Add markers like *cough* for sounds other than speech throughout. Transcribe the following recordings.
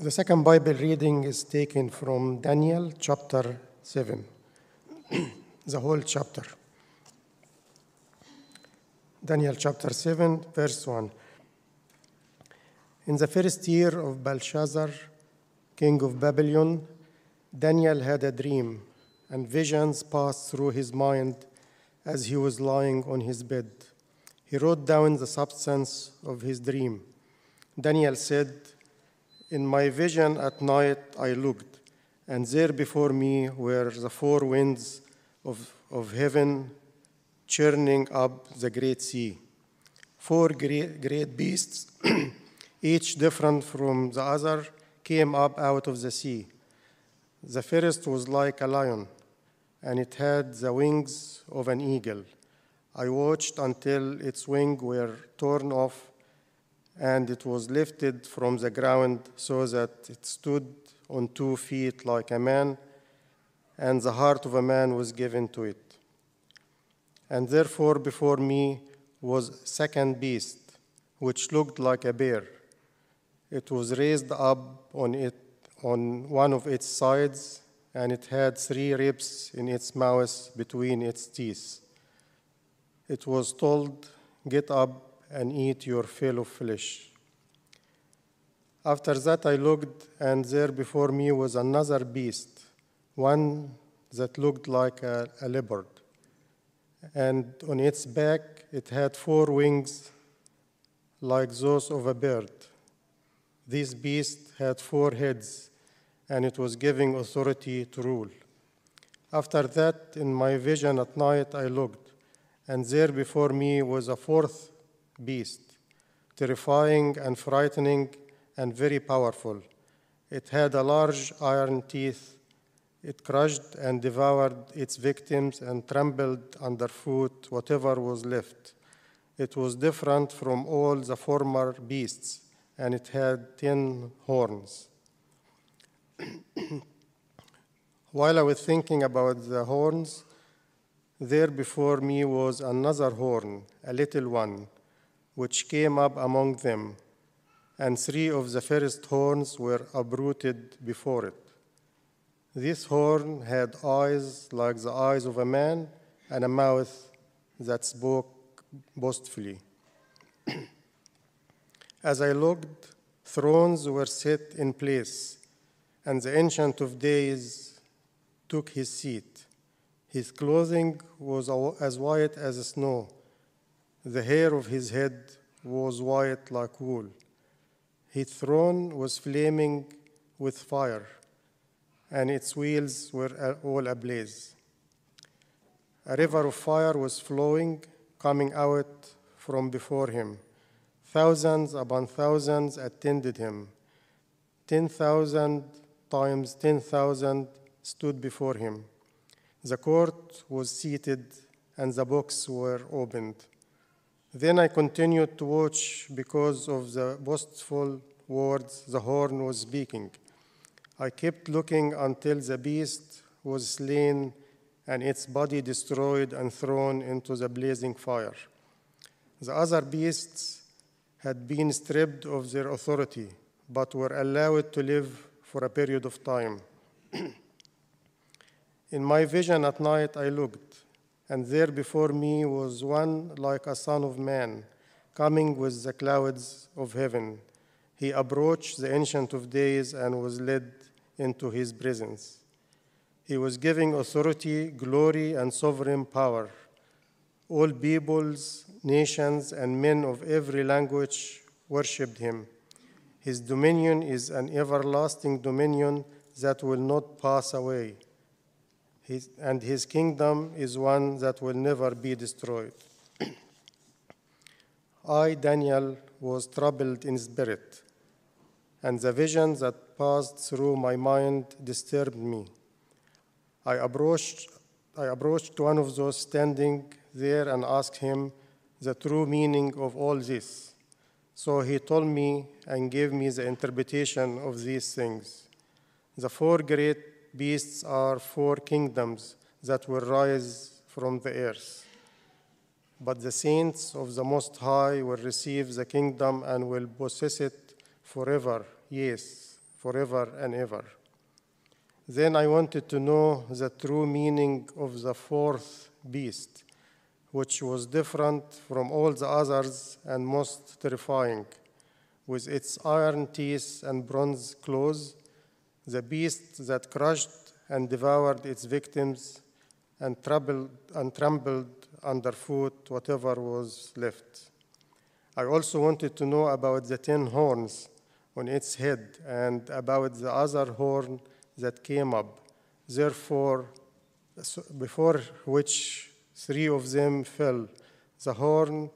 The second Bible reading is taken from Daniel chapter 7, *clears throat* the whole chapter. Daniel chapter 7, verse 1. In the first year of Belshazzar, king of Babylon, Daniel had a dream, and visions passed through his mind as he was lying on his bed. He wrote down the substance of his dream. Daniel said, In my vision at night I looked, and there before me were the four winds of, of heaven churning up the great sea. Four great, great beasts, *clears throat* each different from the other, came up out of the sea. The first was like a lion, and it had the wings of an eagle. I watched until its wings were torn off, and it was lifted from the ground so that it stood on two feet like a man, and the heart of a man was given to it. And therefore before me was second beast, which looked like a bear. It was raised up on it on one of its sides, and it had three ribs in its mouth between its teeth. It was told, Get up and eat your fill of flesh. After that I looked, and there before me was another beast, one that looked like a, a leopard. And on its back it had four wings like those of a bird. This beast had four heads, and it was giving authority to rule. After that, in my vision at night, I looked, and there before me was a fourth beast, terrifying and frightening and very powerful. It had a large iron teeth. It crushed and devoured its victims and trampled underfoot whatever was left. It was different from all the former beasts, and it had ten horns. *clears throat* While I was thinking about the horns, there before me was another horn, a little one, which came up among them, and three of the first horns were uprooted before it. This horn had eyes like the eyes of a man and a mouth that spoke boastfully. *clears throat* As I looked, thrones were set in place, and the Ancient of Days took his seat. His clothing was as white as snow. The hair of his head was white like wool. His throne was flaming with fire, and its wheels were all ablaze. A river of fire was flowing, coming out from before him. Thousands upon thousands attended him. Ten thousand times ten thousand stood before him. The court was seated, and the books were opened. Then I continued to watch because of the boastful words the horn was speaking. I kept looking until the beast was slain and its body destroyed and thrown into the blazing fire. The other beasts had been stripped of their authority, but were allowed to live for a period of time. *clears throat* In my vision at night, I looked, and there before me was one like a son of man, coming with the clouds of heaven. He approached the Ancient of Days and was led into his presence. He was giving authority, glory, and sovereign power. All peoples, nations, and men of every language worshipped him. His dominion is an everlasting dominion that will not pass away, his, and his kingdom is one that will never be destroyed. *clears throat* I, Daniel, was troubled in spirit, and the vision that passed through my mind disturbed me. I approached, I approached one of those standing there and asked him the true meaning of all this. So he told me and gave me the interpretation of these things. The four great beasts are four kingdoms that will rise from the earth. But the saints of the Most High will receive the kingdom and will possess it forever, yes, forever and ever. Then I wanted to know the true meaning of the fourth beast, which was different from all the others and most terrifying. With its iron teeth and bronze claws, the beast that crushed and devoured its victims and, troubled, and trampled underfoot whatever was left. I also wanted to know about the ten horns on its head and about the other horn that came up. Therefore, before which three of them fell, the horn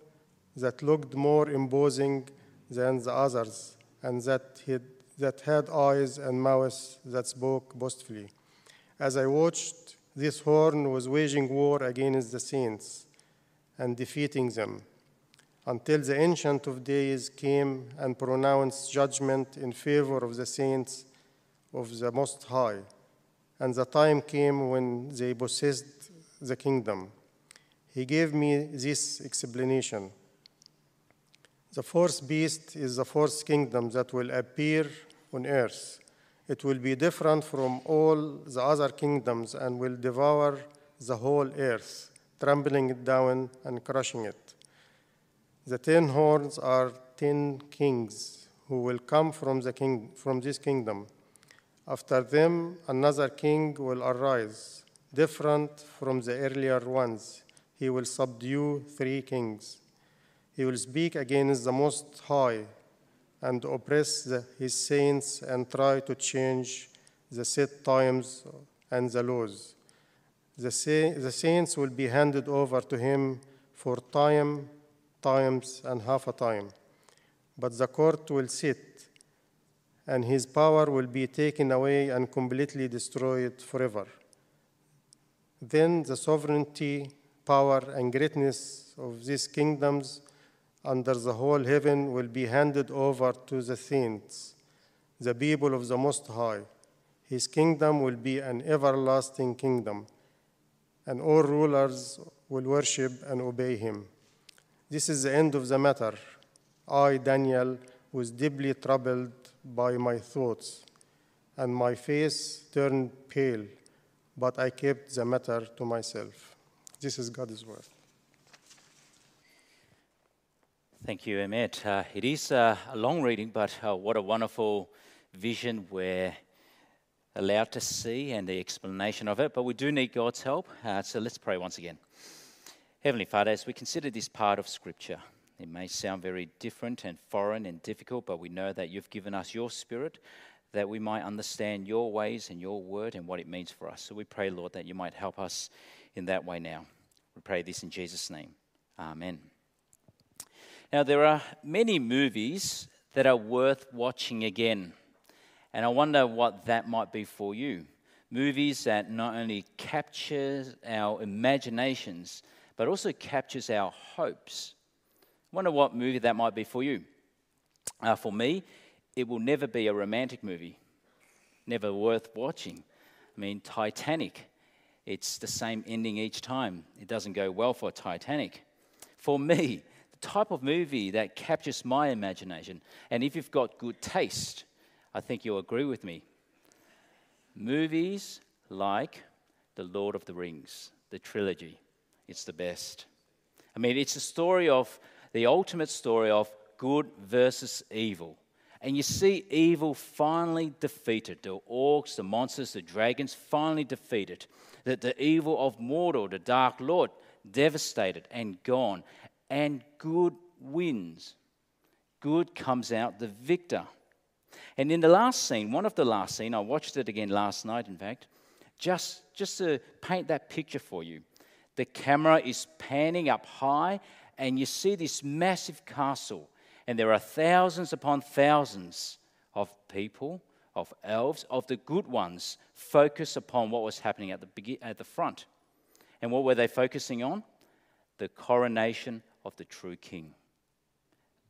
that looked more imposing than the others, and that had, that had eyes and mouths that spoke boastfully. As I watched, this horn was waging war against the saints and defeating them until the Ancient of Days came and pronounced judgment in favor of the saints of the Most High. And the time came when they possessed the kingdom. He gave me this explanation. The fourth beast is the fourth kingdom that will appear on earth. It will be different from all the other kingdoms and will devour the whole earth, trampling it down and crushing it. The ten horns are ten kings who will come from, the king, from this kingdom. After them, another king will arise, different from the earlier ones. He will subdue three kings. He will speak against the Most High and oppress the, his saints and try to change the set times and the laws. The, sa- the saints will be handed over to him for time times and half a time. But the court will sit, and his power will be taken away and completely destroyed forever. Then the sovereignty, power, and greatness of these kingdoms under the whole heaven will be handed over to the saints, the people of the Most High. His kingdom will be an everlasting kingdom, and all rulers will worship and obey him. This is the end of the matter. I, Daniel, was deeply troubled by my thoughts, and my face turned pale, but I kept the matter to myself. This is God's word. Thank you, Emmett. Uh, it is uh, a long reading, but uh, what a wonderful vision we're allowed to see and the explanation of it. But we do need God's help, uh, so let's pray once again. Heavenly Father, as we consider this part of Scripture, it may sound very different and foreign and difficult, but we know that you've given us your Spirit that we might understand your ways and your word and what it means for us. So we pray, Lord, that you might help us in that way now. We pray this in Jesus' name. Amen. Now, there are many movies that are worth watching again, and I wonder what that might be for you. Movies that not only capture our imaginations, but also captures our hopes. I wonder what movie that might be for you. Uh, for me, it will never be a romantic movie, never worth watching. I mean, Titanic, it's the same ending each time. It doesn't go well for Titanic. For me, type of movie that captures my imagination, and if you've got good taste, I think you'll agree with me. Movies like The Lord of the Rings, the trilogy. It's the best. I mean, it's a story of the ultimate story of good versus evil. And you see evil finally defeated. The orcs, the monsters, the dragons finally defeated. That the evil of Mordor, the Dark Lord, devastated and gone. And good wins. Good comes out the victor. And in the last scene, one of the last scene, I watched it again last night, in fact, just, just to paint that picture for you. The camera is panning up high, and you see this massive castle, and there are thousands upon thousands of people, of elves, of the good ones, focus upon what was happening at the, at the front. And what were they focusing on? The coronation of the true king.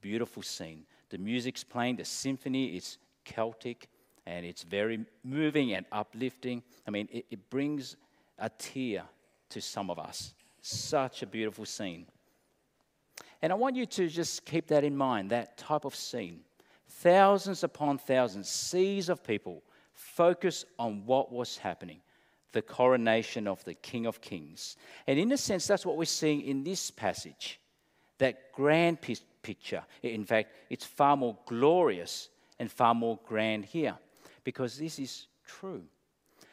Beautiful scene. The music's playing, the symphony is Celtic, and it's very moving and uplifting. I mean, it, it brings a tear to some of us. Such a beautiful scene. And I want you to just keep that in mind, that type of scene. thousands upon thousands, seas of people focus on what was happening the coronation of the King of Kings. And in a sense, that's what we're seeing in this passage that grand picture. In fact, it's far more glorious and far more grand here because this is true.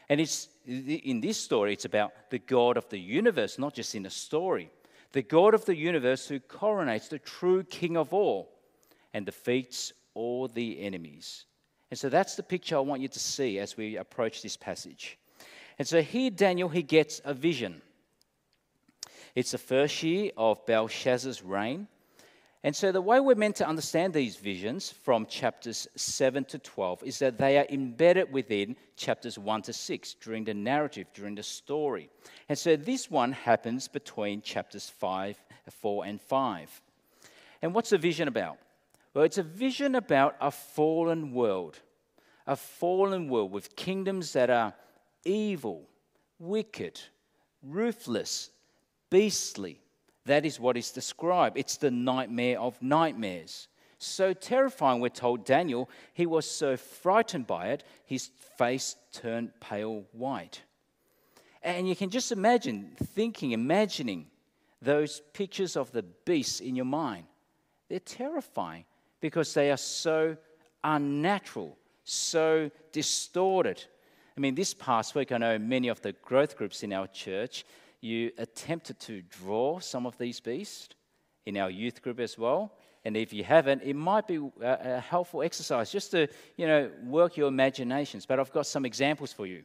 And it's, in this story, it's about the God of the universe, not just in a story. The God of the universe who coronates the true King of all and defeats all the enemies. And so that's the picture I want you to see as we approach this passage. And so here, Daniel, he gets a vision. It's the first year of Belshazzar's reign. And so, the way we're meant to understand these visions from chapters 7 to 12 is that they are embedded within chapters 1 to 6 during the narrative, during the story. And so, this one happens between chapters 5, 4, and 5. And what's the vision about? Well, it's a vision about a fallen world, a fallen world with kingdoms that are evil, wicked, ruthless, beastly that is what is described. It's the nightmare of nightmares. So terrifying, we're told Daniel, he was so frightened by it, his face turned pale white. And you can just imagine thinking, imagining those pictures of the beasts in your mind. They're terrifying because they are so unnatural, so distorted. I mean, this past week, I know many of the growth groups in our church, you attempted to draw some of these beasts in our youth group as well. And if you haven't, it might be uh, a, helpful exercise just to, you know, work your imaginations. But I've got some examples for you.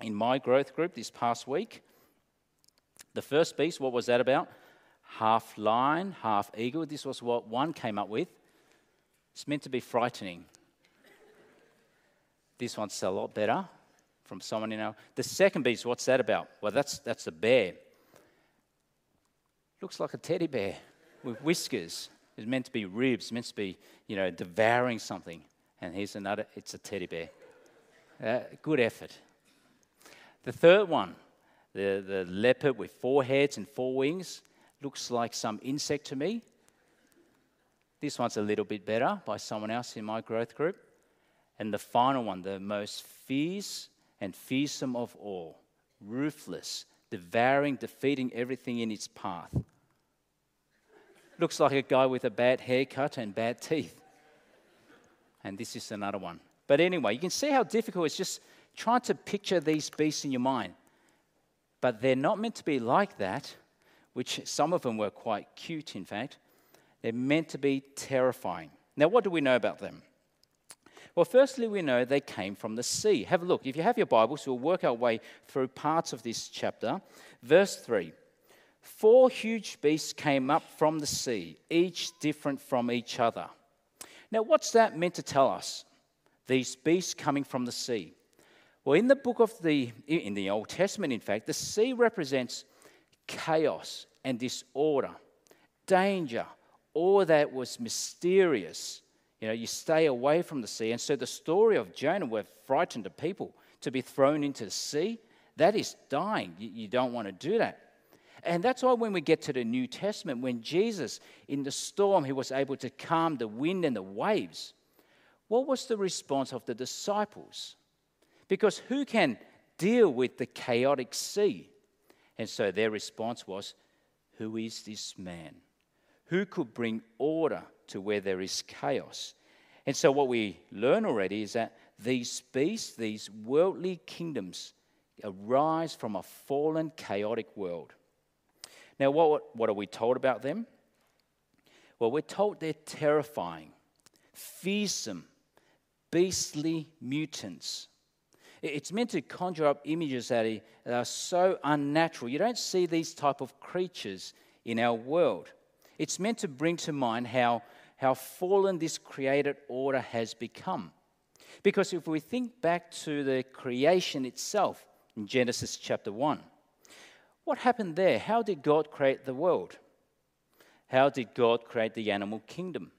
In my growth group this past week, the first beast, what was that about? Half lion, half eagle. This was what one came up with. It's meant to be frightening. This one's a lot better from someone you know. The second beast, what's that about? Well, that's, that's a bear. Looks like a teddy bear with whiskers. It's meant to be ribs, meant to be, you know, devouring something. And here's another, it's a teddy bear. Uh, good effort. The third one, the, the leopard with four heads and four wings, looks like some insect to me. This one's a little bit better by someone else in my growth group. And the final one, the most fierce and fearsome of all, ruthless, devouring, defeating everything in its path. Looks like a guy with a bad haircut and bad teeth. And this is another one. But anyway, you can see how difficult it's just trying to picture these beasts in your mind. But they're not meant to be like that, which some of them were quite cute, in fact. They're meant to be terrifying. Now, what do we know about them? Well, firstly, we know they came from the sea. Have a look. If you have your Bibles, we'll work our way through parts of this chapter. Verse 3 Four huge beasts came up from the sea, each different from each other. Now, what's that meant to tell us? These beasts coming from the sea. Well, in the book of the, in the Old Testament, in fact, the sea represents chaos and disorder, danger, all that was mysterious you know, you stay away from the sea. And so the story of Jonah, we're frightened of people to be thrown into the sea. That is dying. You, you don't want to do that. And that's why when we get to the New Testament, when Jesus in the storm, he was able to calm the wind and the waves. What was the response of the disciples? Because who can deal with the chaotic sea? And so their response was, Who is this man? Who could bring order to where there is chaos. And so, what we learn already is that these beasts, these worldly kingdoms, arise from a fallen, chaotic world. Now, what, what are we told about them? Well, we're told they're terrifying, fearsome, beastly mutants. It's meant to conjure up images that are so unnatural. You don't see these type of creatures in our world. It's meant to bring to mind how how fallen this created order has become. Because if we think back to the creation itself in Genesis chapter 1, what happened there? How did God create the world? How did God create the animal kingdom?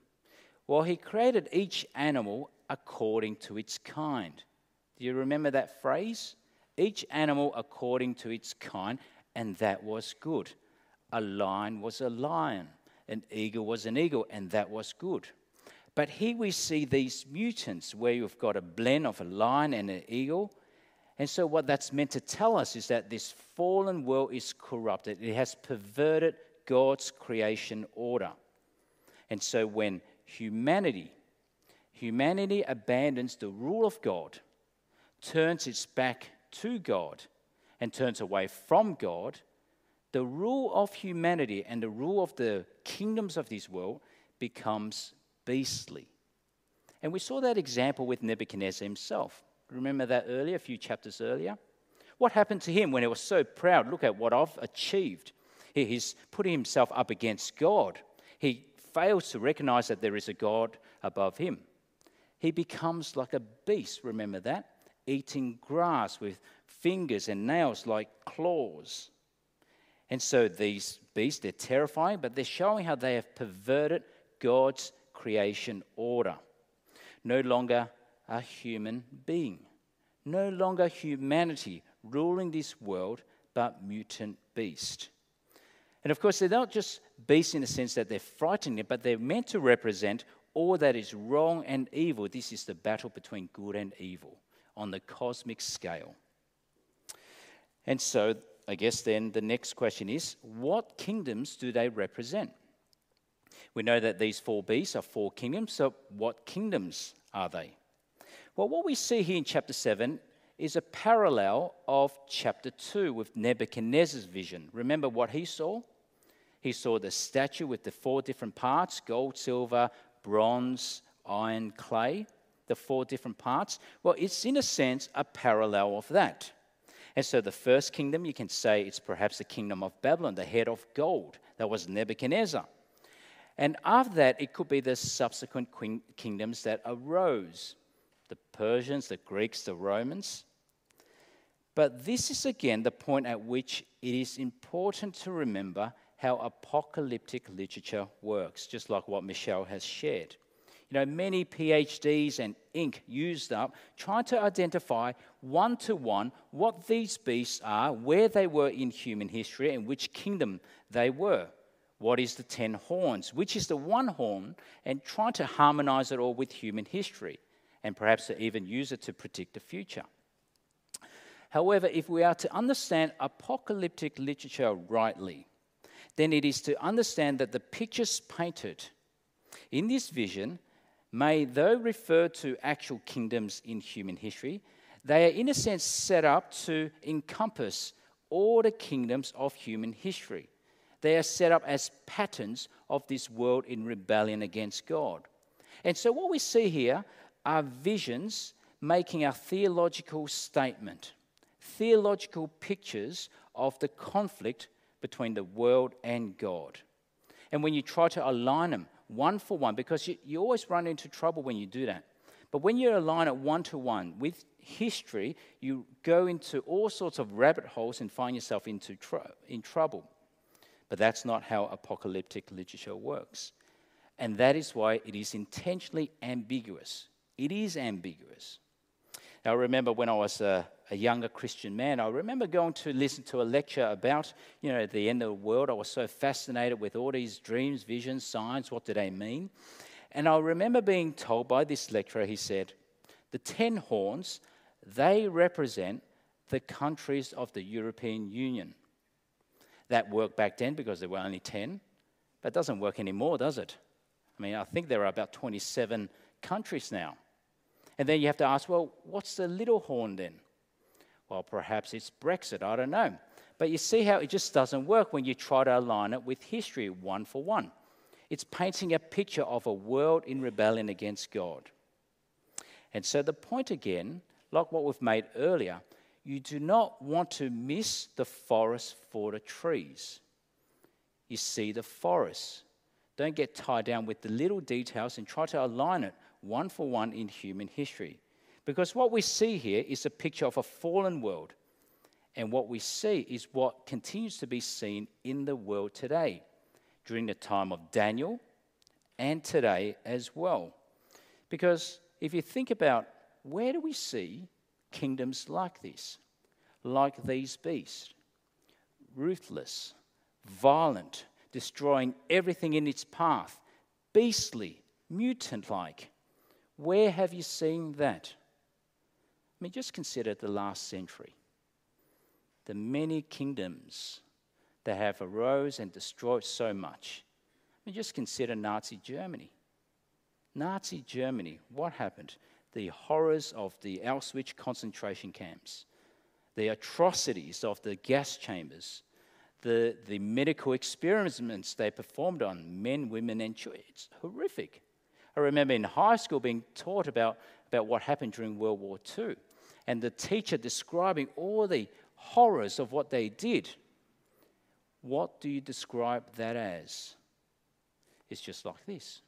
Well, He created each animal according to its kind. Do you remember that phrase? Each animal according to its kind, and that was good. A lion was a lion, an eagle was an eagle, and that was good. But here we see these mutants where you've got a blend of a lion and an eagle. And so, what that's meant to tell us is that this fallen world is corrupted, it has perverted God's creation order. And so, when humanity, humanity abandons the rule of God, turns its back to God, and turns away from God, the rule of humanity and the rule of the kingdoms of this world becomes beastly. And we saw that example with Nebuchadnezzar himself. Remember that earlier, a few chapters earlier? What happened to him when he was so proud? Look at what I've achieved. He's putting himself up against God. He fails to recognize that there is a God above him. He becomes like a beast, remember that? Eating grass with fingers and nails like claws. And so these beasts, they're terrifying, but they're showing how they have perverted God's creation order. No longer a human being, no longer humanity ruling this world, but mutant beast. And of course, they're not just beasts in the sense that they're frightening, but they're meant to represent all that is wrong and evil. This is the battle between good and evil on the cosmic scale. And so, I guess then the next question is what kingdoms do they represent? We know that these four beasts are four kingdoms, so what kingdoms are they? Well, what we see here in chapter 7 is a parallel of chapter 2 with Nebuchadnezzar's vision. Remember what he saw? He saw the statue with the four different parts gold, silver, bronze, iron, clay, the four different parts. Well, it's in a sense a parallel of that. And so the first kingdom, you can say it's perhaps the kingdom of Babylon, the head of gold. That was Nebuchadnezzar. And after that, it could be the subsequent kingdoms that arose the Persians, the Greeks, the Romans. But this is again the point at which it is important to remember how apocalyptic literature works, just like what Michelle has shared. You know, many PhDs and ink used up trying to identify one to one what these beasts are, where they were in human history, and which kingdom they were. What is the ten horns, which is the one horn, and trying to harmonize it all with human history, and perhaps to even use it to predict the future. However, if we are to understand apocalyptic literature rightly, then it is to understand that the pictures painted in this vision may, though refer to actual kingdoms in human history, they are in a sense set up to encompass all the kingdoms of human history. They are set up as patterns of this world in rebellion against God. And so, what we see here are visions making a theological statement, theological pictures of the conflict between the world and God. And when you try to align them one for one, because you, you always run into trouble when you do that. But when you align it one to one with history, you go into all sorts of rabbit holes and find yourself into tr- in trouble. But that's not how apocalyptic literature works. And that is why it is intentionally ambiguous. It is ambiguous. Now, I remember when I was a, a, younger Christian man, I remember going to listen to a lecture about, you know, the end of the world. I was so fascinated with all these dreams, visions, signs, what do they mean? And I remember being told by this lecturer, he said, the ten horns, they represent the countries of the European Union. That worked back then because there were only 10, but it doesn't work anymore, does it? I mean, I think there are about 27 countries now. And then you have to ask, well, what's the little horn then? Well, perhaps it's Brexit, I don't know. But you see how it just doesn't work when you try to align it with history one for one. It's painting a picture of a world in rebellion against God. And so the point again, like what we've made earlier, you do not want to miss the forest for the trees. You see the forest. Don't get tied down with the little details and try to align it one for one in human history. Because what we see here is a picture of a fallen world. And what we see is what continues to be seen in the world today, during the time of Daniel and today as well. Because if you think about where do we see kingdoms like this, like these beasts, ruthless, violent, destroying everything in its path, beastly, mutant like. Where have you seen that? I mean, just consider the last century. The many kingdoms that have arose and destroyed so much. I mean, just consider Nazi Germany. Nazi Germany, what happened? The horrors of the Auschwitz concentration camps, the atrocities of the gas chambers, the, the medical experiments they performed on men, women, and children. It's horrific. I remember in high school being taught about, about what happened during World War II, and the teacher describing all the horrors of what they did. What do you describe that as? It's just like this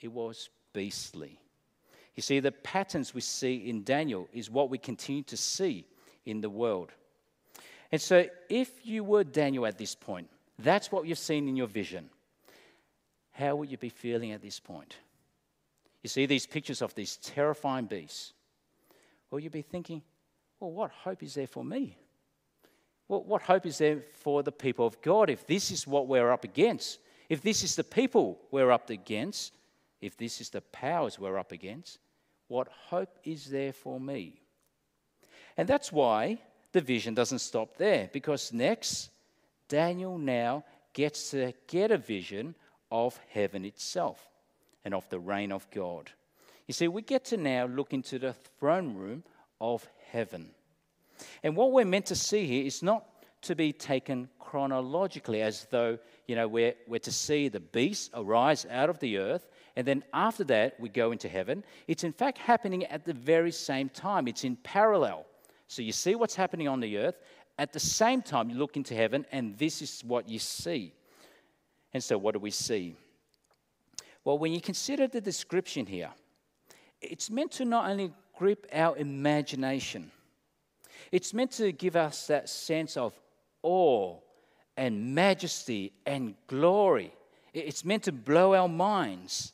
it was beastly. You see, the patterns we see in Daniel is what we continue to see in the world. And so, if you were Daniel at this point, that's what you've seen in your vision. How would you be feeling at this point? You see these pictures of these terrifying beasts. Well, you'd be thinking, well, what hope is there for me? Well, what hope is there for the people of God if this is what we're up against? If this is the people we're up against, if this is the powers we're up against, what hope is there for me? And that's why the vision doesn't stop there, because next, Daniel now gets to get a vision of heaven itself and of the reign of God. You see, we get to now look into the throne room of heaven. And what we're meant to see here is not to be taken chronologically, as though, you know, we're, we're to see the beast arise out of the earth, and then after that, we go into heaven. It's in fact happening at the very same time, it's in parallel. So you see what's happening on the earth. At the same time, you look into heaven, and this is what you see. And so, what do we see? Well, when you consider the description here, it's meant to not only grip our imagination, it's meant to give us that sense of awe and majesty and glory. It's meant to blow our minds.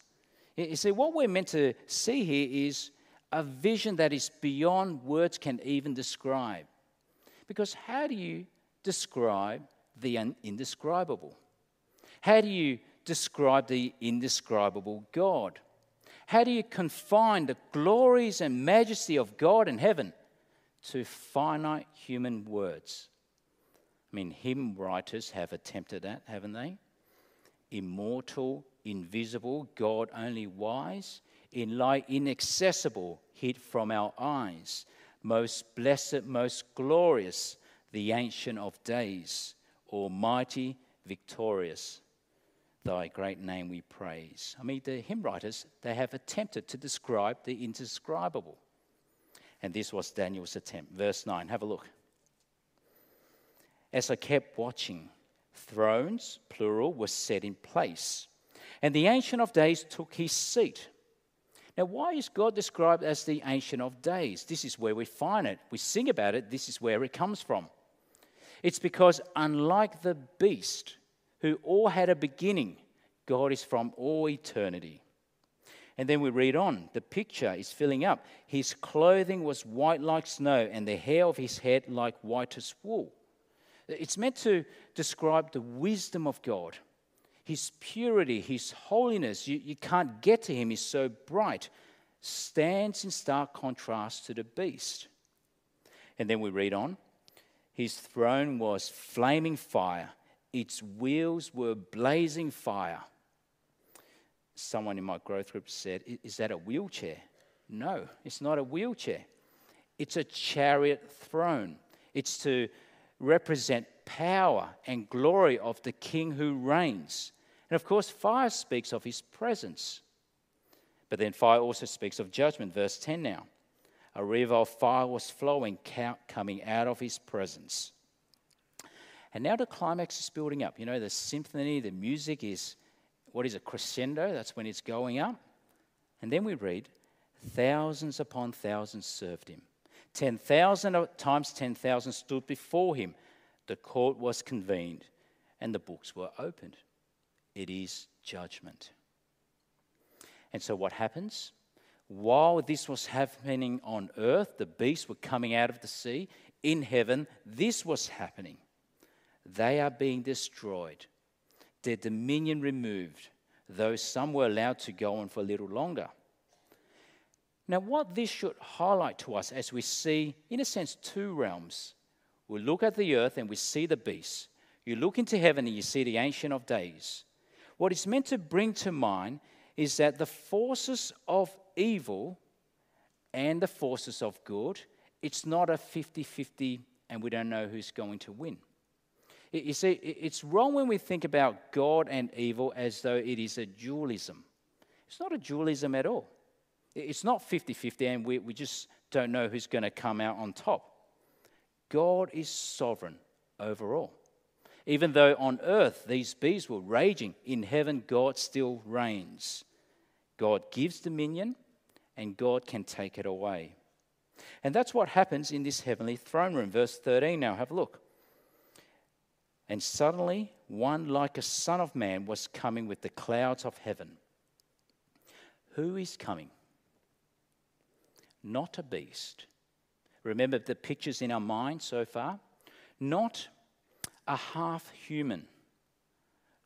You see, what we're meant to see here is a vision that is beyond words can even describe. Because how do you describe the indescribable? How do you describe the indescribable God? How do you confine the glories and majesty of God in heaven to finite human words? I mean, hymn writers have attempted that, haven't they? Immortal, invisible, God only wise, in light inaccessible, hid from our eyes, most blessed, most glorious, the Ancient of Days, Almighty, victorious thy great name we praise. I mean, the hymn writers, they have attempted to describe the indescribable. And this was Daniel's attempt. Verse 9, have a look. As I kept watching, thrones, plural, were set in place, and the Ancient of Days took his seat. Now, why is God described as the Ancient of Days? This is where we find it. We sing about it, this is where it comes from. It's because, unlike the beast, who all had a beginning. God is from all eternity. And then we read on. The picture is filling up. His clothing was white like snow, and the hair of his head like whitest wool. It's meant to describe the wisdom of God, his purity, his holiness. You, you can't get to him, he's so bright. Stands in stark contrast to the beast. And then we read on. His throne was flaming fire its wheels were blazing fire. Someone in my growth group said, Is that a wheelchair? No, it's not a wheelchair. It's a chariot throne. It's to represent power and glory of the king who reigns. And of course, fire speaks of his presence. But then fire also speaks of judgment. Verse 10 now. A river of fire was flowing, coming out of his presence. And now the climax is building up. You know, the symphony, the music is, what is a crescendo? That's when it's going up. And then we read, thousands upon thousands served him. 10,000 times 10,000 stood before him. The court was convened and the books were opened. It is judgment. And so what happens? While this was happening on earth, the beasts were coming out of the sea. In heaven, this was happening. They are being destroyed, their dominion removed, though some were allowed to go on for a little longer. Now, what this should highlight to us as we see, in a sense, two realms. We look at the earth and we see the beast. You look into heaven and you see the Ancient of Days. What it's meant to bring to mind is that the forces of evil and the forces of good, it's not a 50 50 and we don't know who's going to win. You see, it's wrong when we think about God and evil as though it is a dualism. It's not a dualism at all. It's not 50 50 and we, we just don't know who's going to come out on top. God is sovereign over all. Even though on earth these beasts were raging, in heaven God still reigns. God gives dominion and God can take it away. And that's what happens in this heavenly throne room. Verse 13 now, have a look. And suddenly, one like a son of man was coming with the clouds of heaven. Who is coming? Not a beast. Remember the pictures in our mind so far? Not a half human,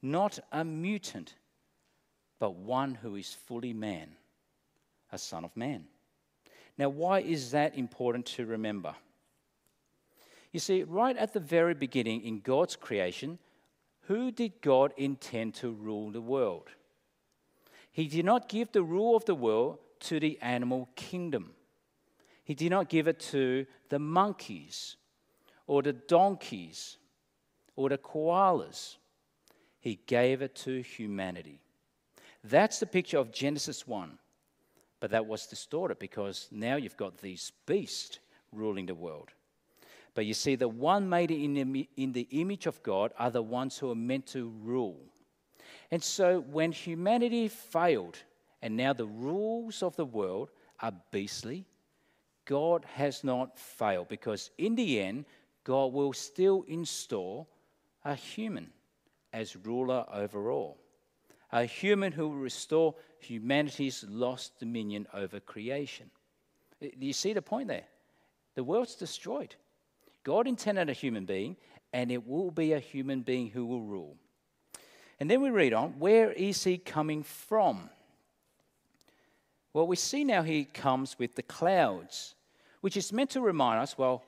not a mutant, but one who is fully man, a son of man. Now, why is that important to remember? You see, right at the very beginning in God's creation, who did God intend to rule the world? He did not give the rule of the world to the animal kingdom. He did not give it to the monkeys or the donkeys or the koalas. He gave it to humanity. That's the picture of Genesis 1. But that was distorted because now you've got these beasts ruling the world. But you see, the one made in the, in the image of God are the ones who are meant to rule. And so when humanity failed, and now the rules of the world are beastly, God has not failed because in the end, God will still install a human as ruler over all. A human who will restore humanity's lost dominion over creation. Do you see the point there? The world's destroyed. God intended a human being, and it will be a human being who will rule. And then we read on where is he coming from? Well, we see now he comes with the clouds, which is meant to remind us well,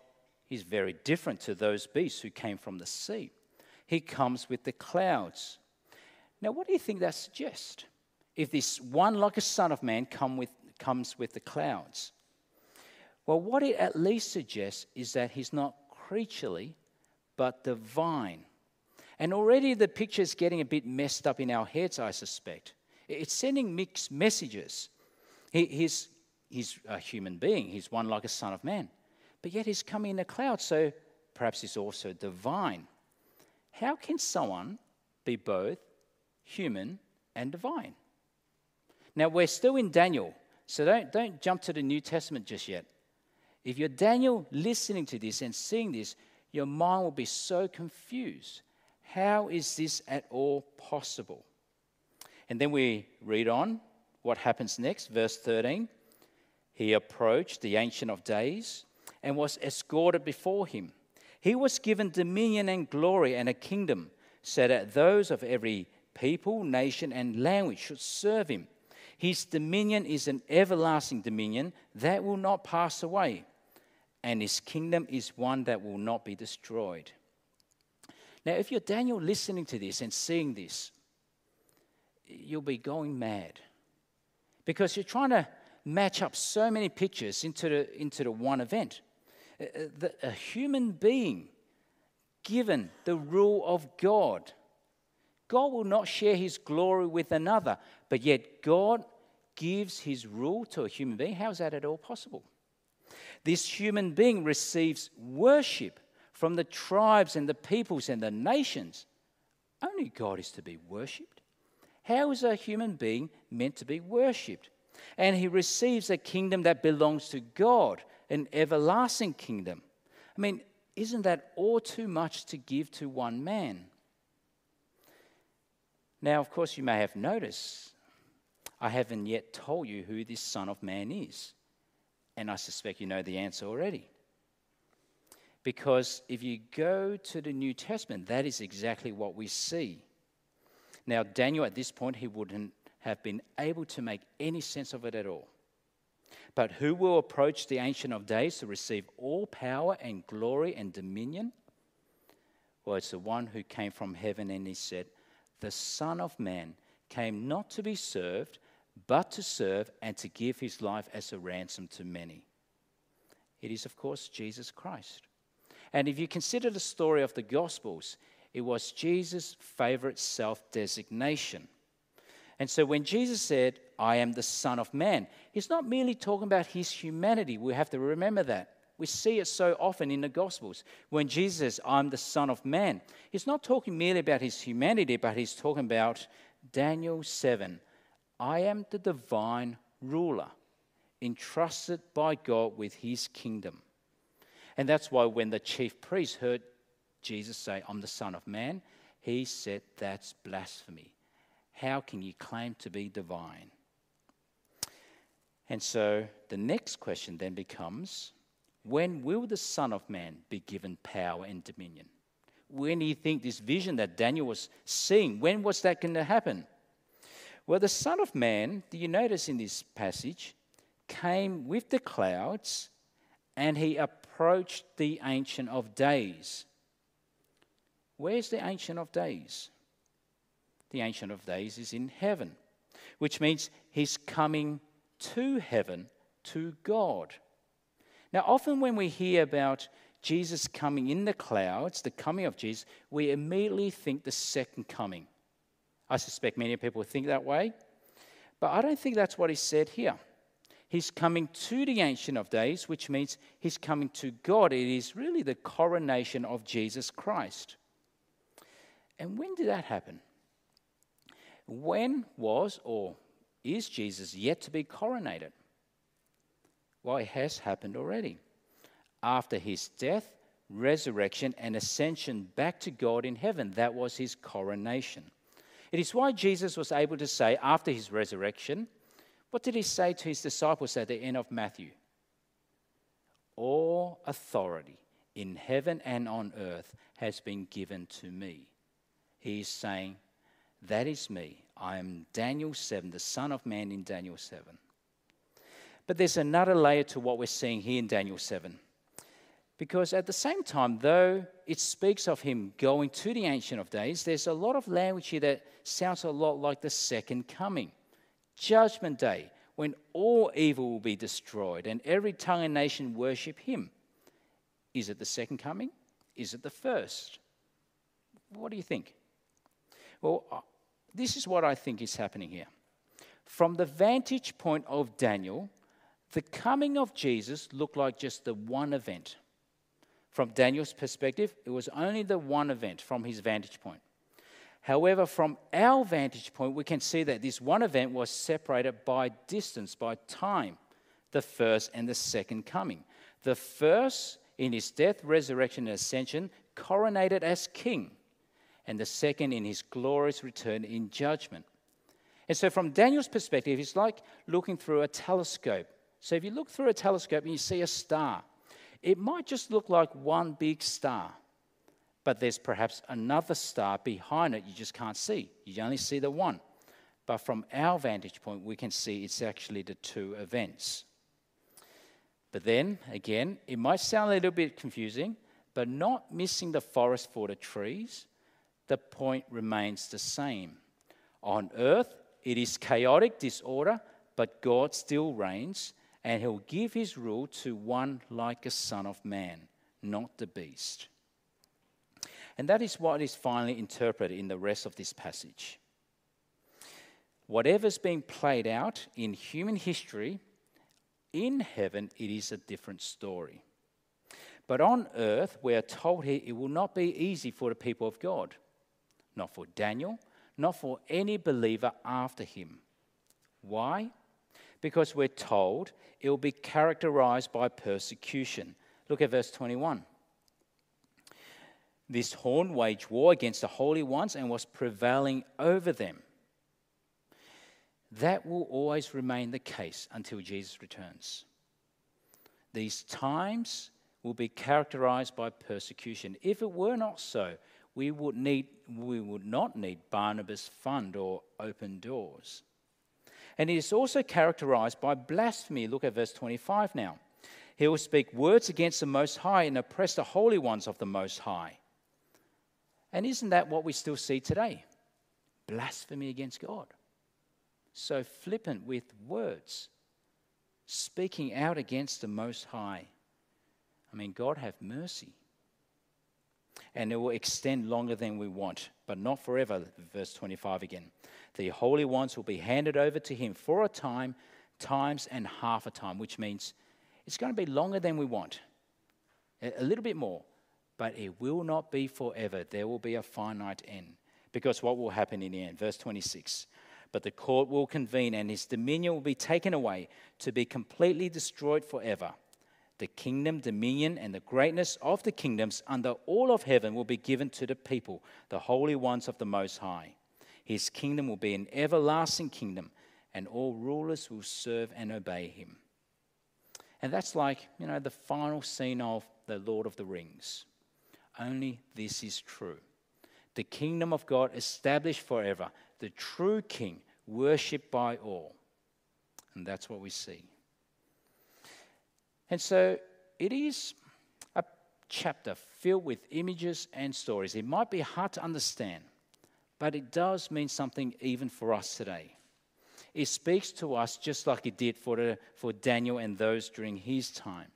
he's very different to those beasts who came from the sea. He comes with the clouds. Now, what do you think that suggests? If this one, like a son of man, come with, comes with the clouds. Well, what it at least suggests is that he's not creaturely, but divine. And already the picture is getting a bit messed up in our heads, I suspect. It's sending mixed messages. He, he's, he's a human being, he's one like a son of man. But yet he's coming in a cloud, so perhaps he's also divine. How can someone be both human and divine? Now, we're still in Daniel, so don't, don't jump to the New Testament just yet. If you're Daniel listening to this and seeing this, your mind will be so confused. How is this at all possible? And then we read on what happens next, verse 13. He approached the Ancient of Days and was escorted before him. He was given dominion and glory and a kingdom, so that those of every people, nation, and language should serve him. His dominion is an everlasting dominion that will not pass away and his kingdom is one that will not be destroyed. Now, if you're Daniel listening to this and seeing this, you'll be going mad because you're trying to match up so many pictures into the, into the one event. A, uh, uh, a human being given the rule of God. God will not share his glory with another, but yet God gives his rule to a human being. How is that at all possible? This human being receives worship from the tribes and the peoples and the nations. Only God is to be worshipped. How is a human being meant to be worshipped? And he receives a kingdom that belongs to God, an everlasting kingdom. I mean, isn't that all too much to give to one man? Now, of course, you may have noticed I haven't yet told you who this Son of Man is. And I suspect you know the answer already. Because if you go to the New Testament, that is exactly what we see. Now, Daniel, at this point, he wouldn't have been able to make any sense of it at all. But who will approach the Ancient of Days to receive all power and glory and dominion? Well, it's the one who came from heaven and he said, The Son of Man came not to be served, but to serve and to give his life as a ransom to many. It is, of course, Jesus Christ. And if you consider the story of the Gospels, it was Jesus' favorite self designation. And so when Jesus said, I am the Son of Man, he's not merely talking about his humanity. We have to remember that. We see it so often in the Gospels. When Jesus says, I'm the Son of Man, he's not talking merely about his humanity, but he's talking about Daniel 7 I am the divine ruler, entrusted by God with his kingdom. And that's why when the chief priest heard Jesus say, I'm the Son of Man, he said, That's blasphemy. How can you claim to be divine? And so the next question then becomes when will the Son of Man be given power and dominion? When do you think this vision that Daniel was seeing, when was that going to happen? Well, the Son of Man, do you notice in this passage, came with the clouds and he approached the Ancient of Days. Where's the Ancient of Days? The Ancient of Days is in heaven, which means he's coming to heaven, to God. Now, often when we hear about Jesus coming in the clouds, the coming of Jesus, we immediately think the second coming. I suspect many people think that way, but I don't think that's what he said here. He's coming to the Ancient of Days, which means he's coming to God. It is really the coronation of Jesus Christ. And when did that happen? When was or is Jesus yet to be coronated? Well, it has happened already. After his death, resurrection, and ascension back to God in heaven, that was his coronation. It is why Jesus was able to say after his resurrection, what did he say to his disciples at the end of Matthew? All authority in heaven and on earth has been given to me. He is saying, That is me. I am Daniel 7, the Son of Man in Daniel 7. But there's another layer to what we're seeing here in Daniel 7. Because at the same time, though it speaks of him going to the Ancient of Days, there's a lot of language here that sounds a lot like the second coming. Judgment Day, when all evil will be destroyed and every tongue and nation worship him. Is it the second coming? Is it the first? What do you think? Well, uh, this is what I think is happening here. From the vantage point of Daniel, the coming of Jesus looked like just the one event. From Daniel's perspective, it was only the one event from his vantage point. However, from our vantage point, we can see that this one event was separated by distance, by time, the first and the second coming. The first, in his death, resurrection, and ascension, coronated as king, and the second, in his glorious return in judgment. And so, from Daniel's perspective, it's like looking through a telescope. So, if you look through a telescope and you see a star, it might just look like one big star, but there's perhaps another star behind it you just can't see. You only see the one. But from our vantage point, we can see it's actually the two events. But then, again, it might sound a little bit confusing, but not missing the forest for the trees, the point remains the same. On earth, it is chaotic disorder, but God still reigns and he'll give his rule to one like a son of man, not the beast. And that is what is finally interpreted in the rest of this passage. Whatever's being played out in human history, in heaven, it is a different story. But on earth, we are told here it will not be easy for the people of God. Not for Daniel, not for any believer after him. Why? Because we're told it will be characterized by persecution. Look at verse 21. This horn waged war against the holy ones and was prevailing over them. That will always remain the case until Jesus returns. These times will be characterized by persecution. If it were not so, we would, need, we would not need Barnabas Fund or open doors. And it is also characterized by blasphemy. Look at verse 25 now. He will speak words against the Most High and oppress the holy ones of the Most High. And isn't that what we still see today? Blasphemy against God. So flippant with words, speaking out against the Most High. I mean, God have mercy. And it will extend longer than we want, but not forever. Verse 25 again. The holy ones will be handed over to him for a time, times and half a time, which means it's going to be longer than we want, a little bit more, but it will not be forever. There will be a finite end. Because what will happen in the end? Verse 26 But the court will convene, and his dominion will be taken away to be completely destroyed forever. The kingdom, dominion, and the greatness of the kingdoms under all of heaven will be given to the people, the holy ones of the Most High. His kingdom will be an everlasting kingdom, and all rulers will serve and obey him. And that's like, you know, the final scene of The Lord of the Rings. Only this is true. The kingdom of God established forever, the true king, worshipped by all. And that's what we see. And so it is a chapter filled with images and stories. It might be hard to understand, but it does mean something even for us today. It speaks to us just like it did for, the, for Daniel and those during his time.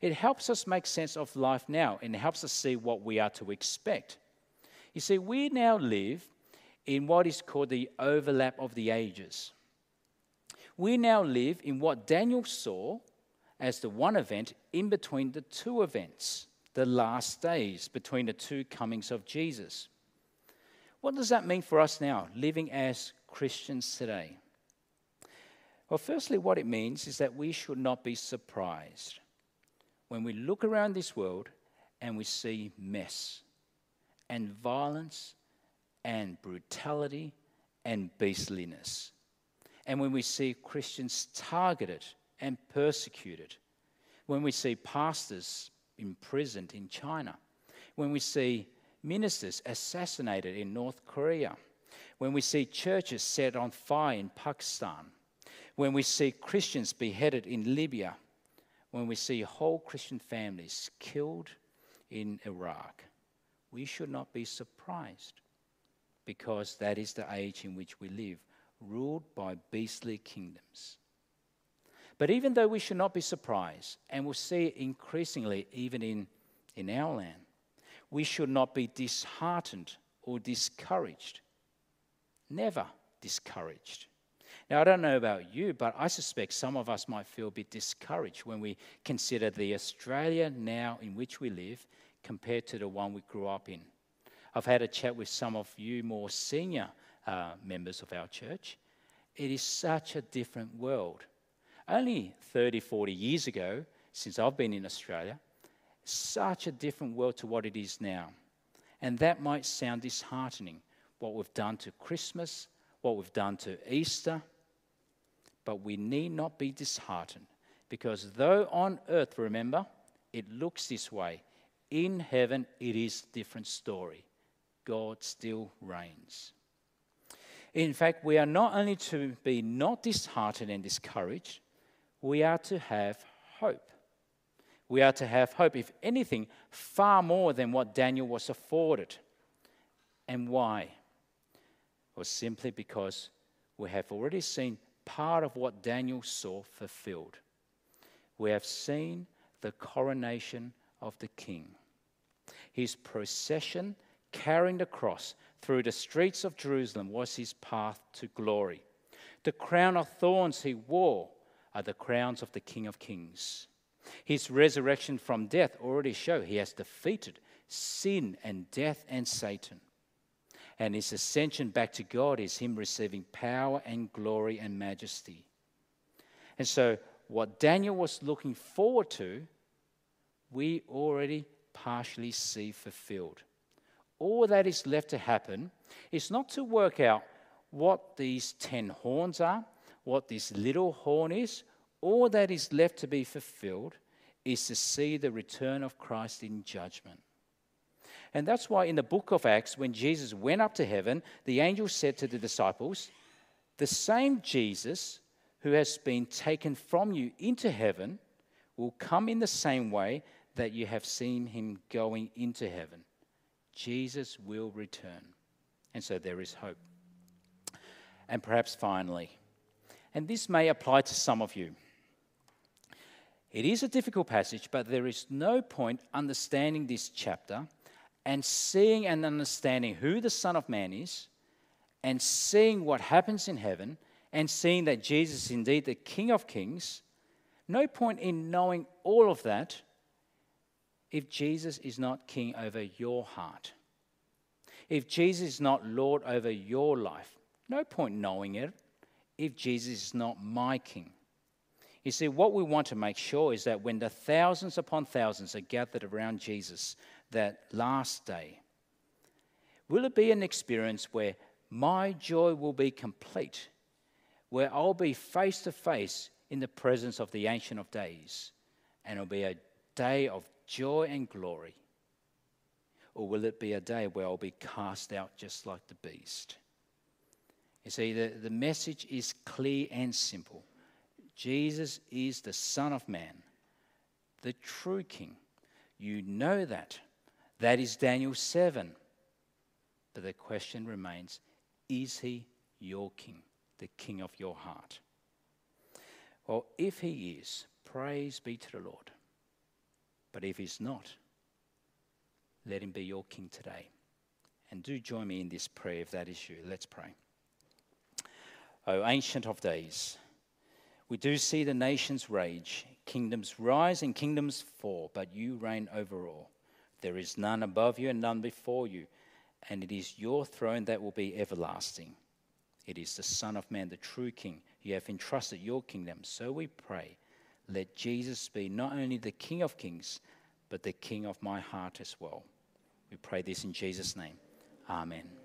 It helps us make sense of life now and helps us see what we are to expect. You see, we now live in what is called the overlap of the ages. We now live in what Daniel saw as the one event in between the two events, the last days between the two comings of Jesus. What does that mean for us now, living as Christians today? Well, firstly, what it means is that we should not be surprised when we look around this world and we see mess and violence and brutality and beastliness. And when we see Christians targeted and persecuted, when we see pastors imprisoned in China, when we see ministers assassinated in North Korea, when we see churches set on fire in Pakistan, when we see Christians beheaded in Libya, when we see whole Christian families killed in Iraq, we should not be surprised. Because that is the age in which we live, ruled by beastly kingdoms. But even though we should not be surprised, and we'll see it increasingly even in, in our land, we should not be disheartened or discouraged. Never discouraged. Now, I don't know about you, but I suspect some of us might feel a bit discouraged when we consider the Australia now in which we live compared to the one we grew up in. I've had a chat with some of you more senior uh, members of our church. It is such a different world. Only 30, 40 years ago, since I've been in Australia, such a different world to what it is now. And that might sound disheartening, what we've done to Christmas, what we've done to Easter, but we need not be disheartened because though on earth, remember, it looks this way, in heaven it is a different story. God still reigns. In fact, we are not only to be not disheartened and discouraged, we are to have hope. We are to have hope, if anything, far more than what Daniel was afforded. And why? Well, simply because we have already seen part of what Daniel saw fulfilled. We have seen the coronation of the king. His procession carrying the cross through the streets of Jerusalem was his path to glory. The crown of thorns he wore are the crowns of the King of Kings. His resurrection from death already show he has defeated sin and death and Satan and his ascension back to God is him receiving power and glory and majesty. And so, what Daniel was looking forward to, we already partially see fulfilled. All that is left to happen is not to work out what these ten horns are, what this little horn is. All that is left to be fulfilled is to see the return of Christ in judgment. And that's why in the book of Acts, when Jesus went up to heaven, the angel said to the disciples, The same Jesus who has been taken from you into heaven will come in the same way that you have seen him going into heaven. Jesus will return. And so there is hope. And perhaps finally, and this may apply to some of you. It is a difficult passage, but there is no point understanding this chapter and seeing and understanding who the Son of Man is and seeing what happens in heaven and seeing that Jesus is indeed the King of Kings. No point in knowing all of that if Jesus is not king over your heart. If Jesus is not Lord over your life, no point knowing it if Jesus is not my king. You see, what we want to make sure is that when the thousands upon thousands are gathered around Jesus that last day, will it be an experience where my joy will be complete, where I'll be face to face in the presence of the Ancient of Days, and it'll be a day of joy and glory? Or will it be a day where I'll be cast out just like the beast? You see, the, the message is clear and simple. Jesus is the Son of Man, the true King. You know that. That is Daniel 7. But the question remains is he your King, the King of your heart? Well, if he is, praise be to the Lord. But if he's not, let him be your King today. And do join me in this prayer if that is you. Let's pray. O Ancient of Days, we do see the nations rage, kingdoms rise and kingdoms fall, but you reign over all. There is none above you and none before you, and it is your throne that will be everlasting. It is the Son of Man, the true King. You have entrusted your kingdom. So we pray, let Jesus be not only the King of kings, but the King of my heart as well. We pray this in Jesus' name. Amen.